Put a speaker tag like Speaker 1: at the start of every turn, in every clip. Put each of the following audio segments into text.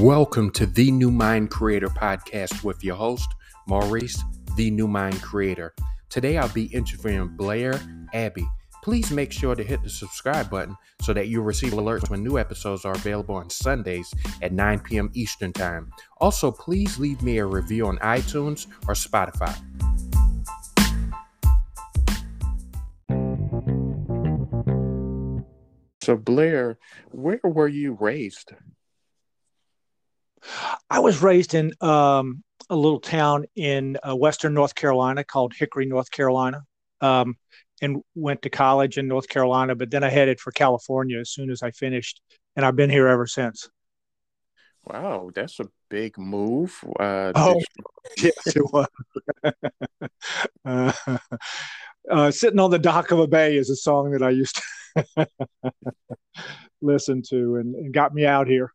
Speaker 1: Welcome to the New Mind Creator podcast with your host, Maurice, the New Mind Creator. Today I'll be interviewing Blair Abee. Please make sure to hit the subscribe button so that you'll receive alerts when new episodes are available on Sundays at 9 p.m. Eastern Time. Also, please leave me a review on iTunes or Spotify. So, Blair, where were you raised?
Speaker 2: I was raised in um, a little town in uh, Western North Carolina called Hickory, North Carolina, um, and went to college in North Carolina. But then I headed for California as soon as I finished, and I've been here ever since.
Speaker 1: Wow, that's a big move. Uh,
Speaker 2: oh, you... yes, it was. uh, uh, "Sitting on the Dock of a Bay" is a song that I used to listen to, and, and, got me out here.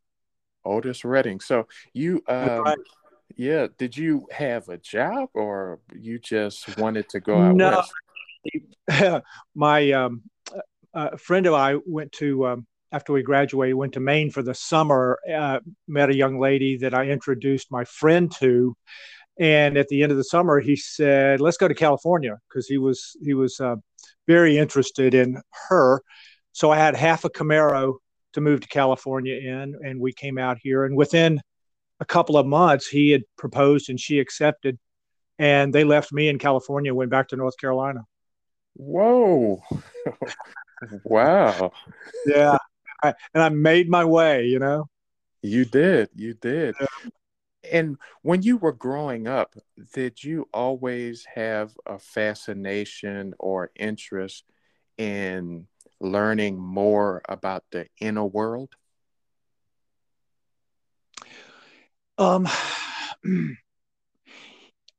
Speaker 1: Otis Redding. So you, um, right. yeah, did you have a job, or you just wanted to go out no.
Speaker 2: west? My um, a friend of I went to um, after we graduated, went to Maine for the summer. Uh, met a young lady that I introduced my friend to, and at the end of the summer, he said, "Let's go to California," because he was he was uh, very interested in her. So I had half a Camaro to move to California in, and we came out here. And within a couple of months, he had proposed and she accepted, and they left me in California, went back to North Carolina.
Speaker 1: Whoa! wow!
Speaker 2: yeah, I, and I made my way. You know.
Speaker 1: You did. You did. Yeah and when you were growing up, did you always have a fascination or interest in learning more about the inner world?
Speaker 2: Um,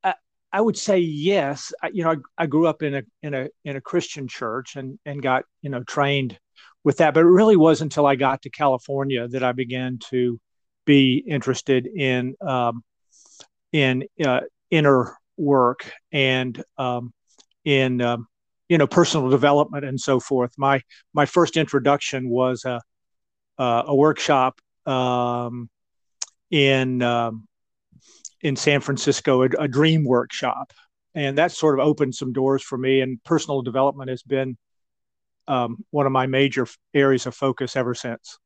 Speaker 2: I, I would say yes. I, you know, I, I grew up in a in a in a Christian church and and got you know trained with that, but it really wasn't until I got to California that I began to be interested in um, in uh, inner work and um, in um, you know personal development and so forth. My my first introduction was a a workshop um, in um, in San Francisco, a, a, dream workshop, and that sort of opened some doors for me. And personal development has been um, one of my major areas of focus ever since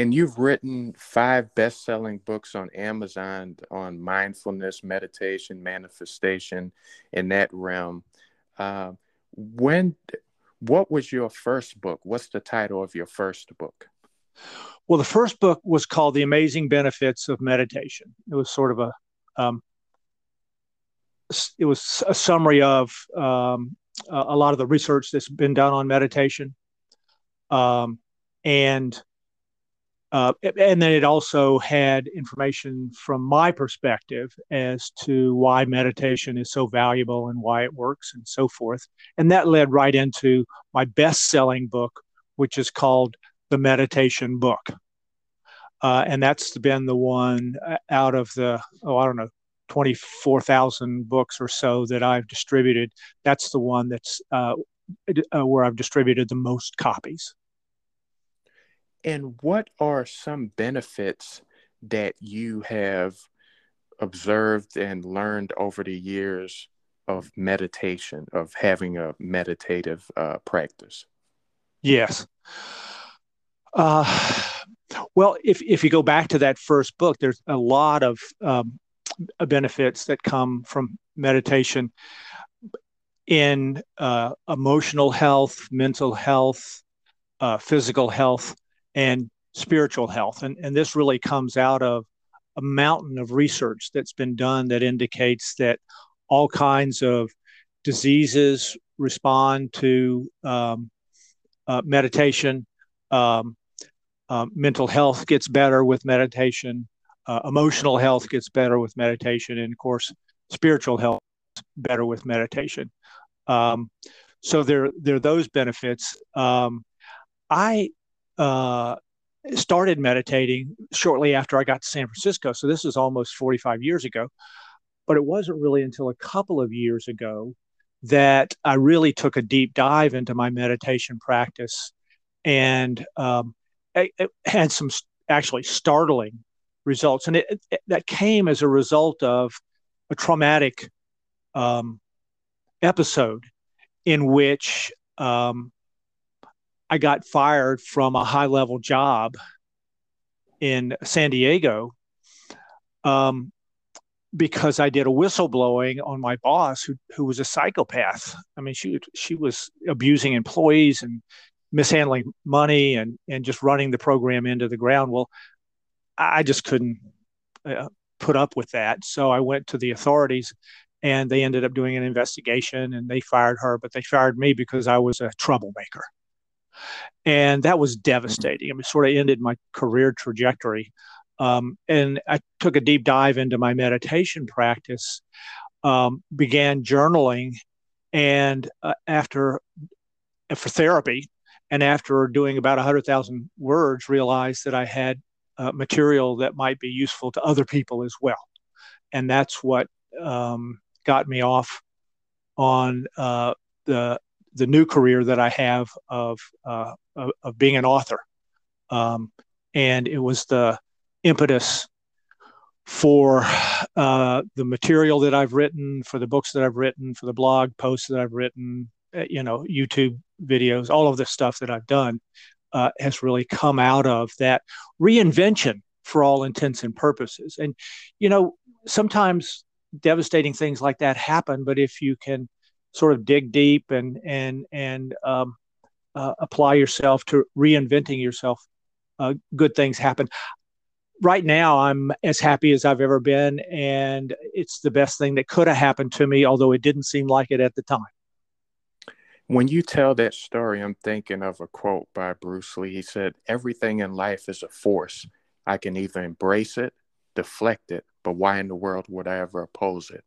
Speaker 1: and you've written five best-selling books on Amazon on mindfulness, meditation, manifestation, in that realm. Uh, when, what was your first book? What's the title of your first book?
Speaker 2: Well, the first book was called "The Amazing Benefits of Meditation." It was sort of a, um, it was a summary of um, a lot of the research that's been done on meditation, um, and uh, and then it also had information from my perspective as to why meditation is so valuable and why it works and so forth. And that led right into my best selling book, which is called The Meditation Book. Uh, and that's been the one uh, out of the, oh, I don't know, 24,000 books or so that I've distributed. That's the one that's uh, uh where I've distributed the most copies.
Speaker 1: And what are some benefits that you have observed and learned over the years of meditation, of having a meditative uh, practice?
Speaker 2: Yes. Uh, well, if, if you go back to that first book, there's a lot of um, benefits that come from meditation in uh, emotional health, mental health, uh, physical health and spiritual health. And, and this really comes out of a mountain of research that's been done that indicates that all kinds of diseases respond to um, uh, meditation. Um, uh, mental health gets better with meditation. Uh, emotional health gets better with meditation. And of course, spiritual health better with meditation. Um, so there, there are those benefits. Um, I uh, started meditating shortly after I got to San Francisco. So this is almost 45 years ago. But it wasn't really until a couple of years ago that I really took a deep dive into my meditation practice and um, I, I had some actually startling results, and it, it, that came as a result of a traumatic um, episode in which um, I got fired from a high level job in San Diego um, because I did a whistleblowing on my boss, who who was a psychopath. I mean, she she was abusing employees and mishandling money and and just running the program into the ground. Well, I just couldn't uh, put up with that, so I went to the authorities, and they ended up doing an investigation, and they fired her, but they fired me because I was a troublemaker, and that was devastating. I mean, sort of ended my career trajectory. Um, and I took a deep dive into my meditation practice, um, began journaling, and uh, after uh, for therapy, and after doing about 100,000 words, realized that I had uh, material that might be useful to other people as well. And that's what um, got me off on uh, the the new career that I have of uh, of, of, being an author. Um, and it was the impetus for uh, the material that I've written, for the books that I've written, for the blog posts that I've written, uh, you know, YouTube videos, all of the stuff that I've done uh, has really come out of that reinvention for all intents and purposes. And, you know, sometimes devastating things like that happen, but if you can sort of dig deep and, and, and, um, uh, apply yourself to reinventing yourself, uh, good things happen right now I'm as happy as I've ever been, and it's the best thing that could have happened to me, although it didn't seem like it at the time.
Speaker 1: When you tell that story, I'm thinking of a quote by Bruce Lee. He said, Everything in life is a force. I can either embrace it, deflect it, but why in the world would I ever oppose it?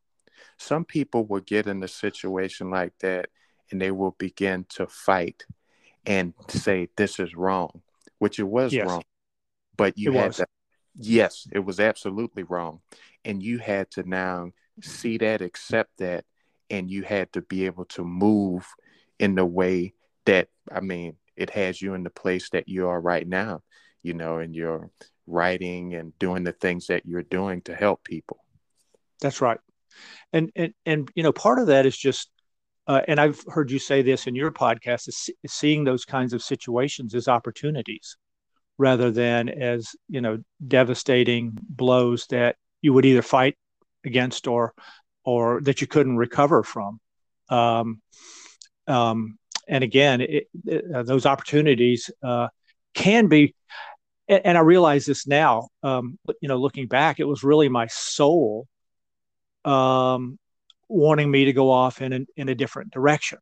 Speaker 1: Some people will get in a situation like that and they will begin to fight and say, This is wrong, which it was yes. wrong. But you it had was. to yes, it was absolutely wrong. And you had to now see that, accept that, and you had to be able to move in the way that, I mean, it has you in the place that you are right now, you know, and you're writing and doing the things that you're doing to help people.
Speaker 2: That's right. And, and, and, you know, part of that is just, uh, and I've heard you say this in your podcast, is, is seeing those kinds of situations as opportunities rather than as you know devastating blows that you would either fight against or or that you couldn't recover from. Um, um, and again it, it, uh, those opportunities uh, can be and, and, i realize this now um, you know looking back it was really my soul um, wanting me to go off in a, in a different direction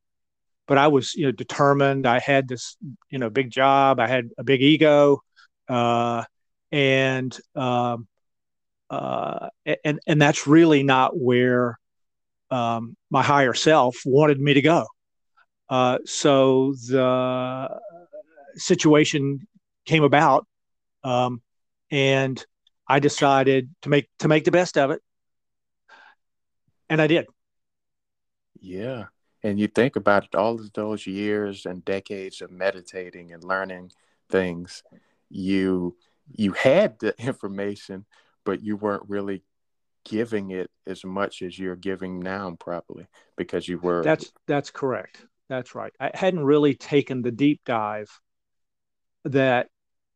Speaker 2: but I was, you know, determined. I had this, you know, big job. I had a big ego, uh, and um, uh, and and that's really not where um, my higher self wanted me to go. Uh, so the situation came about, um, and I decided to make to make the best of it, and I did.
Speaker 1: Yeah, and you think about it, all of those years and decades of meditating and learning things, you you had the information, but you weren't really giving it as much as you're giving now, probably because you were.
Speaker 2: That's that's correct. That's right. I hadn't really taken the deep dive that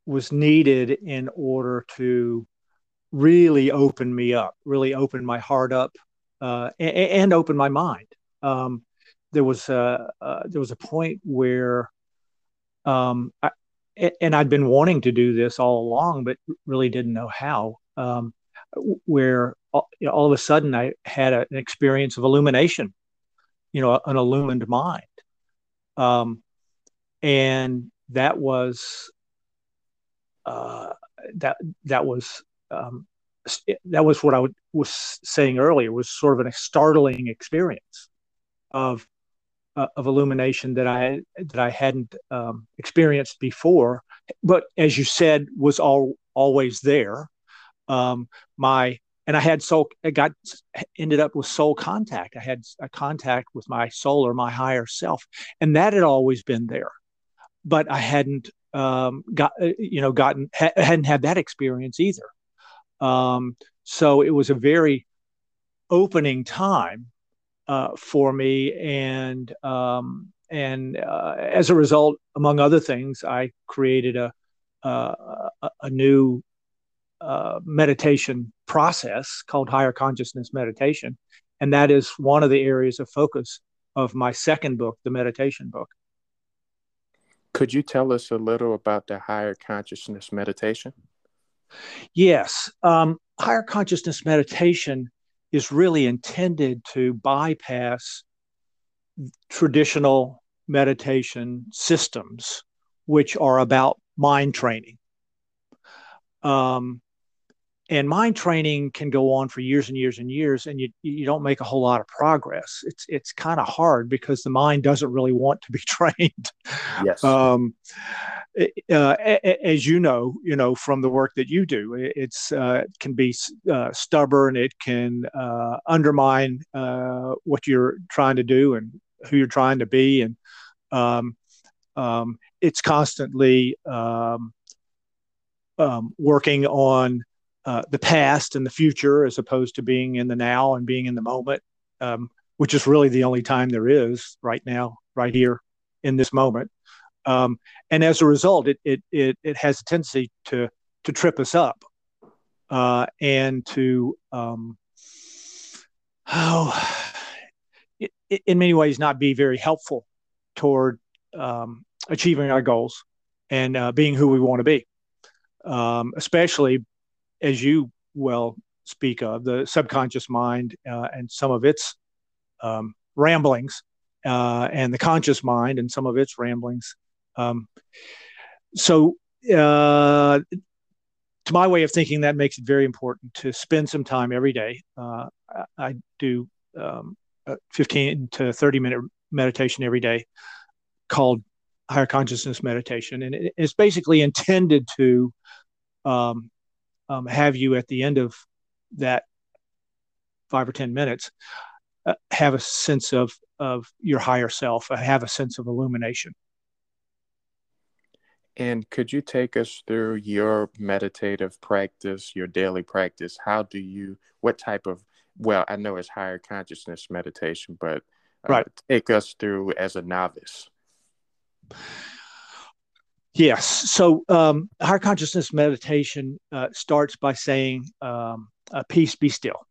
Speaker 2: was needed in order to really open me up, really open my heart up, uh, and, and, open my mind. Um, there was a uh, there was a point where um, I, and I'd been wanting to do this all along, but really didn't know how. Um, where all, all, of a sudden I had a, an experience of illumination, you know, an illumined mind, um, and that was uh, that that was um, that was what I was saying earlier was sort of a startling experience of uh, of illumination that I that I hadn't um, experienced before, but as you said, was all always there. Um, my and I had soul. I got ended up with soul contact. I had a contact with my soul or my higher self, and that had always been there, but I hadn't um, got uh, you know gotten ha- hadn't had that experience either. Um, so it was a very opening time uh, for me, and um, and uh, as a result, among other things, I created a a, a new uh, meditation process called higher consciousness meditation, and that is one of the areas of focus of my second book, the meditation book.
Speaker 1: Could you tell us a little about the higher consciousness meditation?
Speaker 2: Yes. Um, higher consciousness meditation is really intended to bypass traditional meditation systems, which are about mind training. Um, and mind training can go on for years and years and years and you you don't make a whole lot of progress. It's it's kind of hard because the mind doesn't really want to be trained.
Speaker 1: Yes. Um,
Speaker 2: uh, as you know you know from the work that you do it's uh, it can be uh, stubborn it can uh, undermine uh, what you're trying to do and who you're trying to be and um, um, it's constantly um, um working on uh, the past and the future as opposed to being in the now and being in the moment, um, which is really the only time there is right now, right here in this moment. Um, and as a result, it, it, it, it, has a tendency to, to trip us up uh, and to, um, oh, it, in many ways, not be very helpful toward um, achieving our goals and uh, being who we want to be. Um, especially as you well speak of, the subconscious mind uh, and some of its um, ramblings, uh, and the conscious mind and some of its ramblings. Um, so, uh, to my way of thinking, that makes it very important to spend some time every day. Uh, I do um, 15 to 30 minute meditation every day called higher consciousness meditation. And it's basically intended to um, um, have you at the end of that five or ten minutes uh, have a sense of of your higher self, uh, have a sense of illumination.
Speaker 1: And could you take us through your meditative practice, your daily practice? How do you, what type of, well, I know it's higher consciousness meditation, but uh, right. take us through as a novice.
Speaker 2: Yes. So, um, higher consciousness meditation uh, starts by saying, um, uh, "Peace, be still."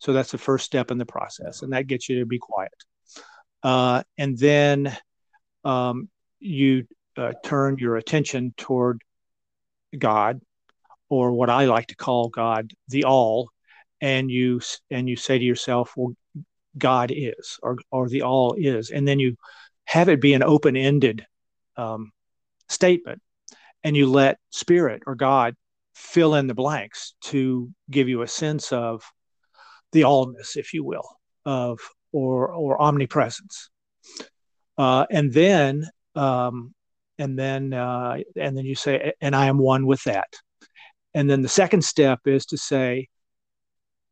Speaker 2: So that's the first step in the process, and that gets you to be quiet. Uh, and then um, you uh, turn your attention toward God, or what I like to call God, the All, and you and you say to yourself, "Well, God is," or or the All is, and then you have it be an open-ended um, statement and you let spirit or God fill in the blanks to give you a sense of the allness, if you will, of or or omnipresence. Uh, and then um, and then uh, and then you say, and I am one with that. And then the second step is to say,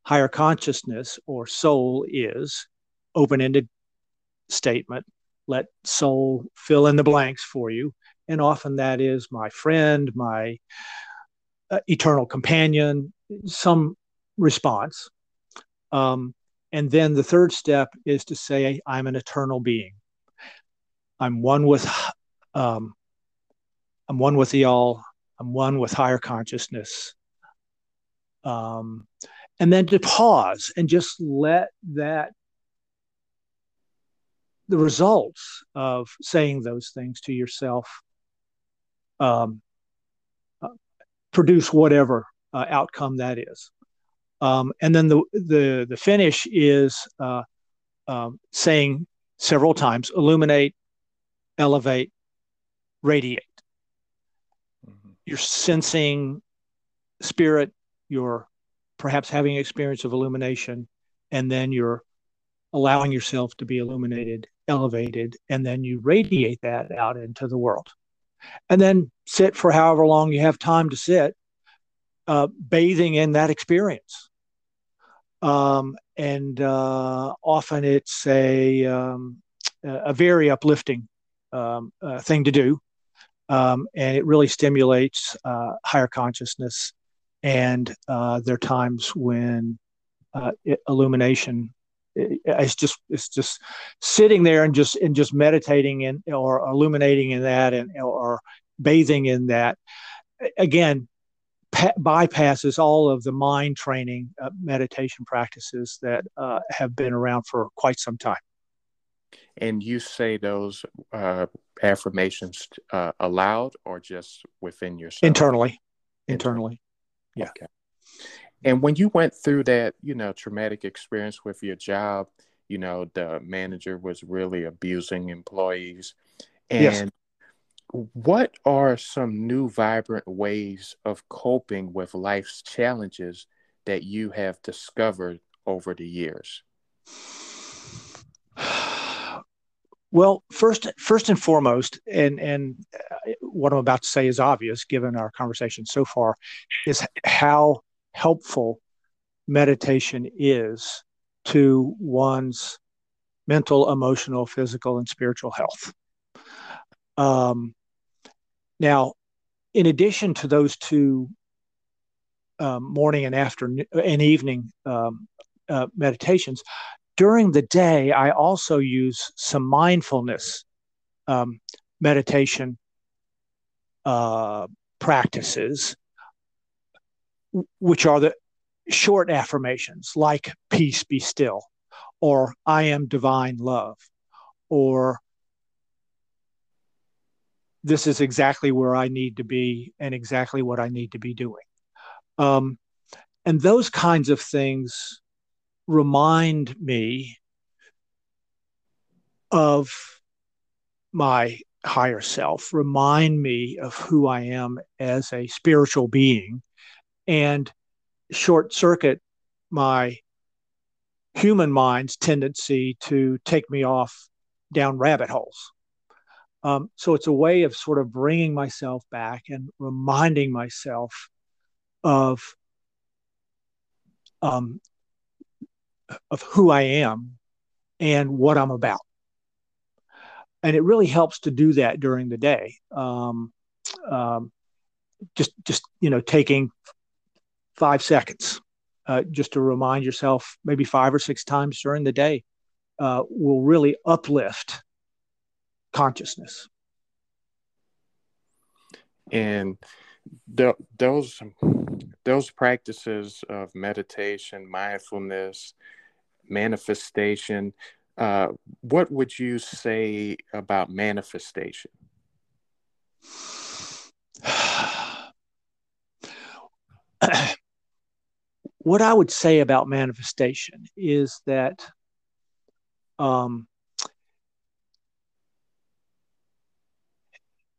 Speaker 2: higher consciousness or soul is open-ended statement. Let soul fill in the blanks for you and often that is my friend, my uh, eternal companion, some response. Um, and then the third step is to say, I'm an eternal being. I'm one with, um, I'm one with the all. I'm one with higher consciousness. Um, and then to pause and just let that the results of saying those things to yourself um, uh, produce whatever uh, outcome that is. Um, and then the, the, the finish is uh, um, saying several times illuminate, elevate, radiate. Mm-hmm. You're sensing spirit, you're perhaps having an experience of illumination, and then you're allowing yourself to be illuminated, elevated, and then you radiate that out into the world and then sit for however long you have time to sit, uh, bathing in that experience. Um, and uh, often it's a, um, a very uplifting um, uh, thing to do. um, and it really stimulates uh, higher consciousness. And uh, there are times when uh, it, illumination it's just it's just sitting there and just and just meditating in or illuminating in that and or bathing in that. Again pa- bypasses all of the mind training uh, meditation practices that uh, have been around for quite some time.
Speaker 1: And you say those uh, affirmations uh, aloud or just within yourself?
Speaker 2: Internally. Internally, yeah. Okay.
Speaker 1: And when you went through that, you know, traumatic experience with your job, you know, the manager was really abusing employees. And yes. what are some new vibrant ways of coping with life's challenges that you have discovered over the years?
Speaker 2: Well, first, first and foremost, and and uh, what I'm about to say is obvious given our conversation so far, is how helpful meditation is to one's mental, emotional, physical, and spiritual health. Um, now, in addition to those two um, morning and afternoon and evening um, uh, meditations, during the day, I also use some mindfulness um, meditation uh, practices which are the short affirmations like peace be still or I am divine love or this is exactly where I need to be and exactly what I need to be doing. Um, and those kinds of things remind me of my higher self, remind me of who I am as a spiritual being and short circuit my human mind's tendency to take me off down rabbit holes. Um, so it's a way of sort of bringing myself back and reminding myself of um, of who I am and what I'm about. And it really helps to do that during the day. Um, um just just you know taking five seconds, uh, just to remind yourself maybe five or six times during the day, uh, will really uplift consciousness.
Speaker 1: And the, those those practices of meditation, mindfulness, manifestation. Uh, what would you say about manifestation?
Speaker 2: What I would say about manifestation is that um,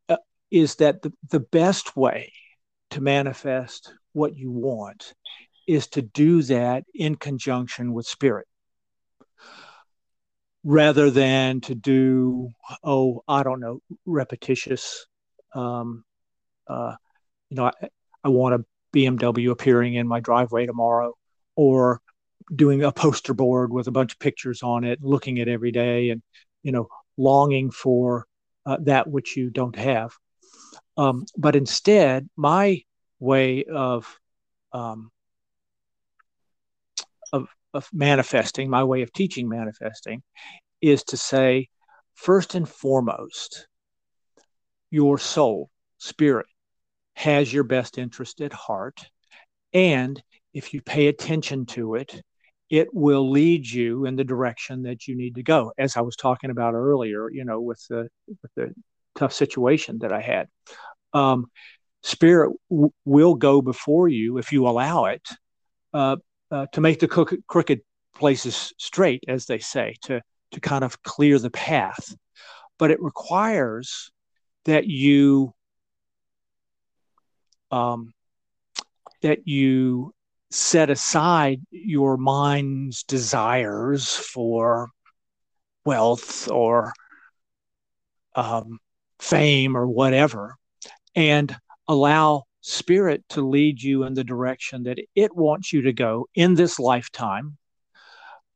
Speaker 2: uh, is that the, the best way to manifest what you want is to do that in conjunction with spirit. Rather than to do oh i don't know repetitious um, uh, you know i, I want to BMW appearing in my driveway tomorrow, or doing a poster board with a bunch of pictures on it, looking at every day, and you know, longing for uh, that which you don't have. Um, but instead, my way of um, of, of manifesting, my way of teaching manifesting, is to say, first and foremost, your soul, spirit, has your best interest at heart. And if you pay attention to it, it will lead you in the direction that you need to go. As I was talking about earlier, you know, with the with the tough situation that I had, um, spirit w- will go before you if you allow it uh, uh, to make the crooked places straight, as they say, to to kind of clear the path. But it requires that you um, that you set aside your mind's desires for wealth or um, fame or whatever, and allow spirit to lead you in the direction that it wants you to go in this lifetime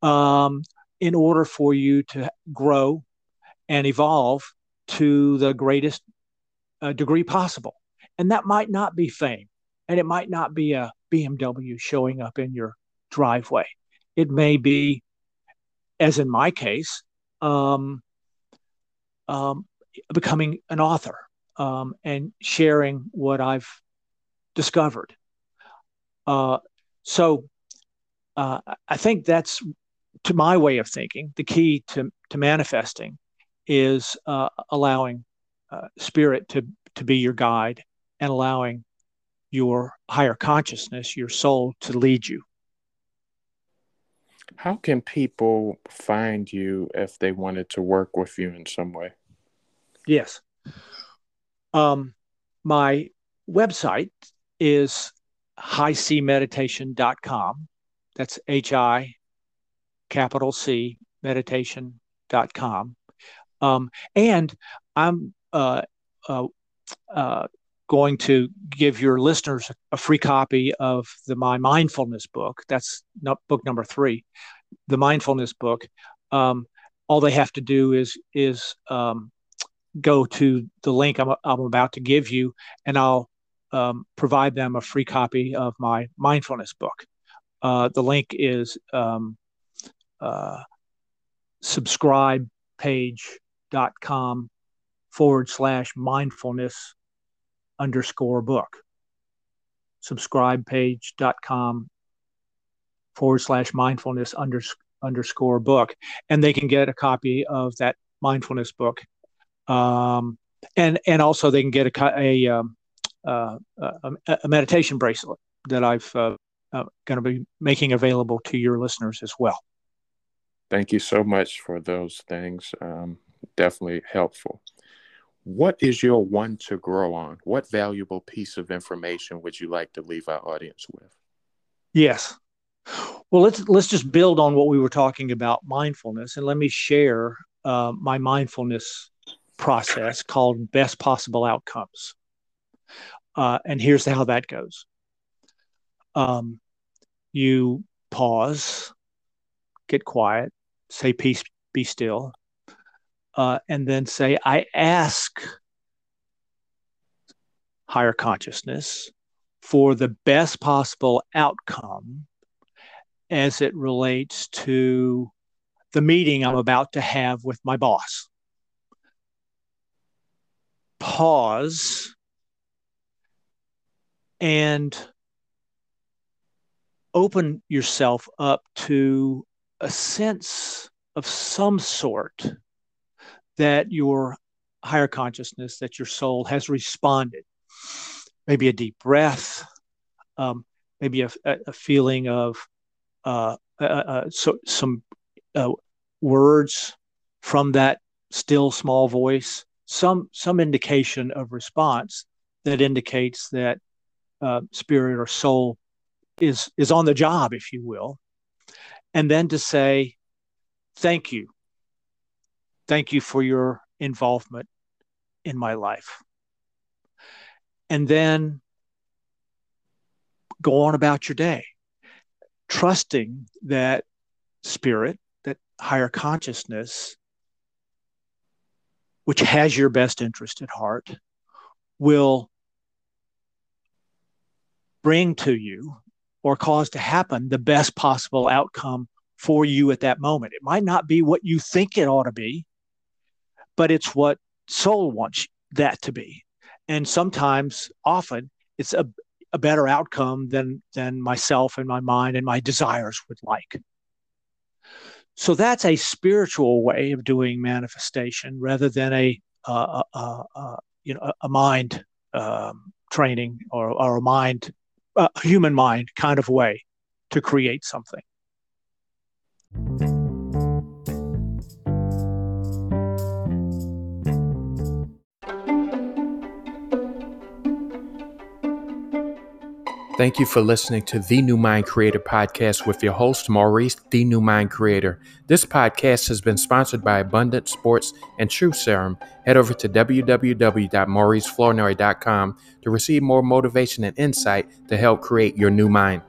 Speaker 2: um, in order for you to grow and evolve to the greatest uh, degree possible. And that might not be fame, and it might not be a BMW showing up in your driveway. It may be, as in my case, um, um, becoming an author um, and sharing what I've discovered. Uh, so uh, I think that's, to my way of thinking, the key to, to manifesting is uh, allowing uh, spirit to, to be your guide and allowing your higher consciousness, your soul, to lead you.
Speaker 1: How can people find you if they wanted to work with you in some way?
Speaker 2: Yes. Um, my website is HiCMeditation.com. That's H I capital C meditation.com. Um, and I'm uh, uh, uh, going to give your listeners a free copy of the My Mindfulness book. That's book number three, the mindfulness book. Um, all they have to do is is um, go to the link I'm, I'm, about to give you, and I'll um, provide them a free copy of my mindfulness book. Uh, the link is um, uh, subscribepage.com forward slash mindfulness underscore book. Subscribepage.com forward slash mindfulness under, underscore book. And they can get a copy of that mindfulness book. Um, and, and also they can get a, a, um, uh, a, a meditation bracelet that I've uh, uh, going to be making available to your listeners as well.
Speaker 1: Thank you so much for those things. Um, definitely helpful. What is your one to grow on? What valuable piece of information would you like to leave our audience with?
Speaker 2: Yes. Well, let's let's just build on what we were talking about mindfulness, and let me share uh, my mindfulness process called Best Possible Outcomes. Uh, and here's how that goes. Um, you pause, get quiet, say peace, be still, uh, and then say, I ask higher consciousness for the best possible outcome as it relates to the meeting I'm about to have with my boss. Pause and open yourself up to a sense of some sort that your higher consciousness, that your soul has responded. Maybe a deep breath, um, maybe a, a, feeling of uh, uh, uh, so, some uh, words from that still small voice, some some indication of response that indicates that uh, spirit or soul is is on the job, if you will, and then to say, "Thank you, thank you for your involvement in my life," and then go on about your day, trusting that spirit, that higher consciousness, which has your best interest at heart, will bring to you or cause to happen the best possible outcome for you at that moment. It might not be what you think it ought to be, but it's what soul wants that to be. And sometimes, often, it's a, a better outcome than, than myself and my mind and my desires would like. So that's a spiritual way of doing manifestation rather than a, uh, uh, uh, you know, a mind um, training or, or a mind uh, human mind kind of way to create something.
Speaker 1: Thank you for listening to the New Mind Creator podcast with your host, Maurice, the New Mind Creator. This podcast has been sponsored by Abundant Sports and True Serum. Head over to www.mauriceflournoy.com to receive more motivation and insight to help create your new mind.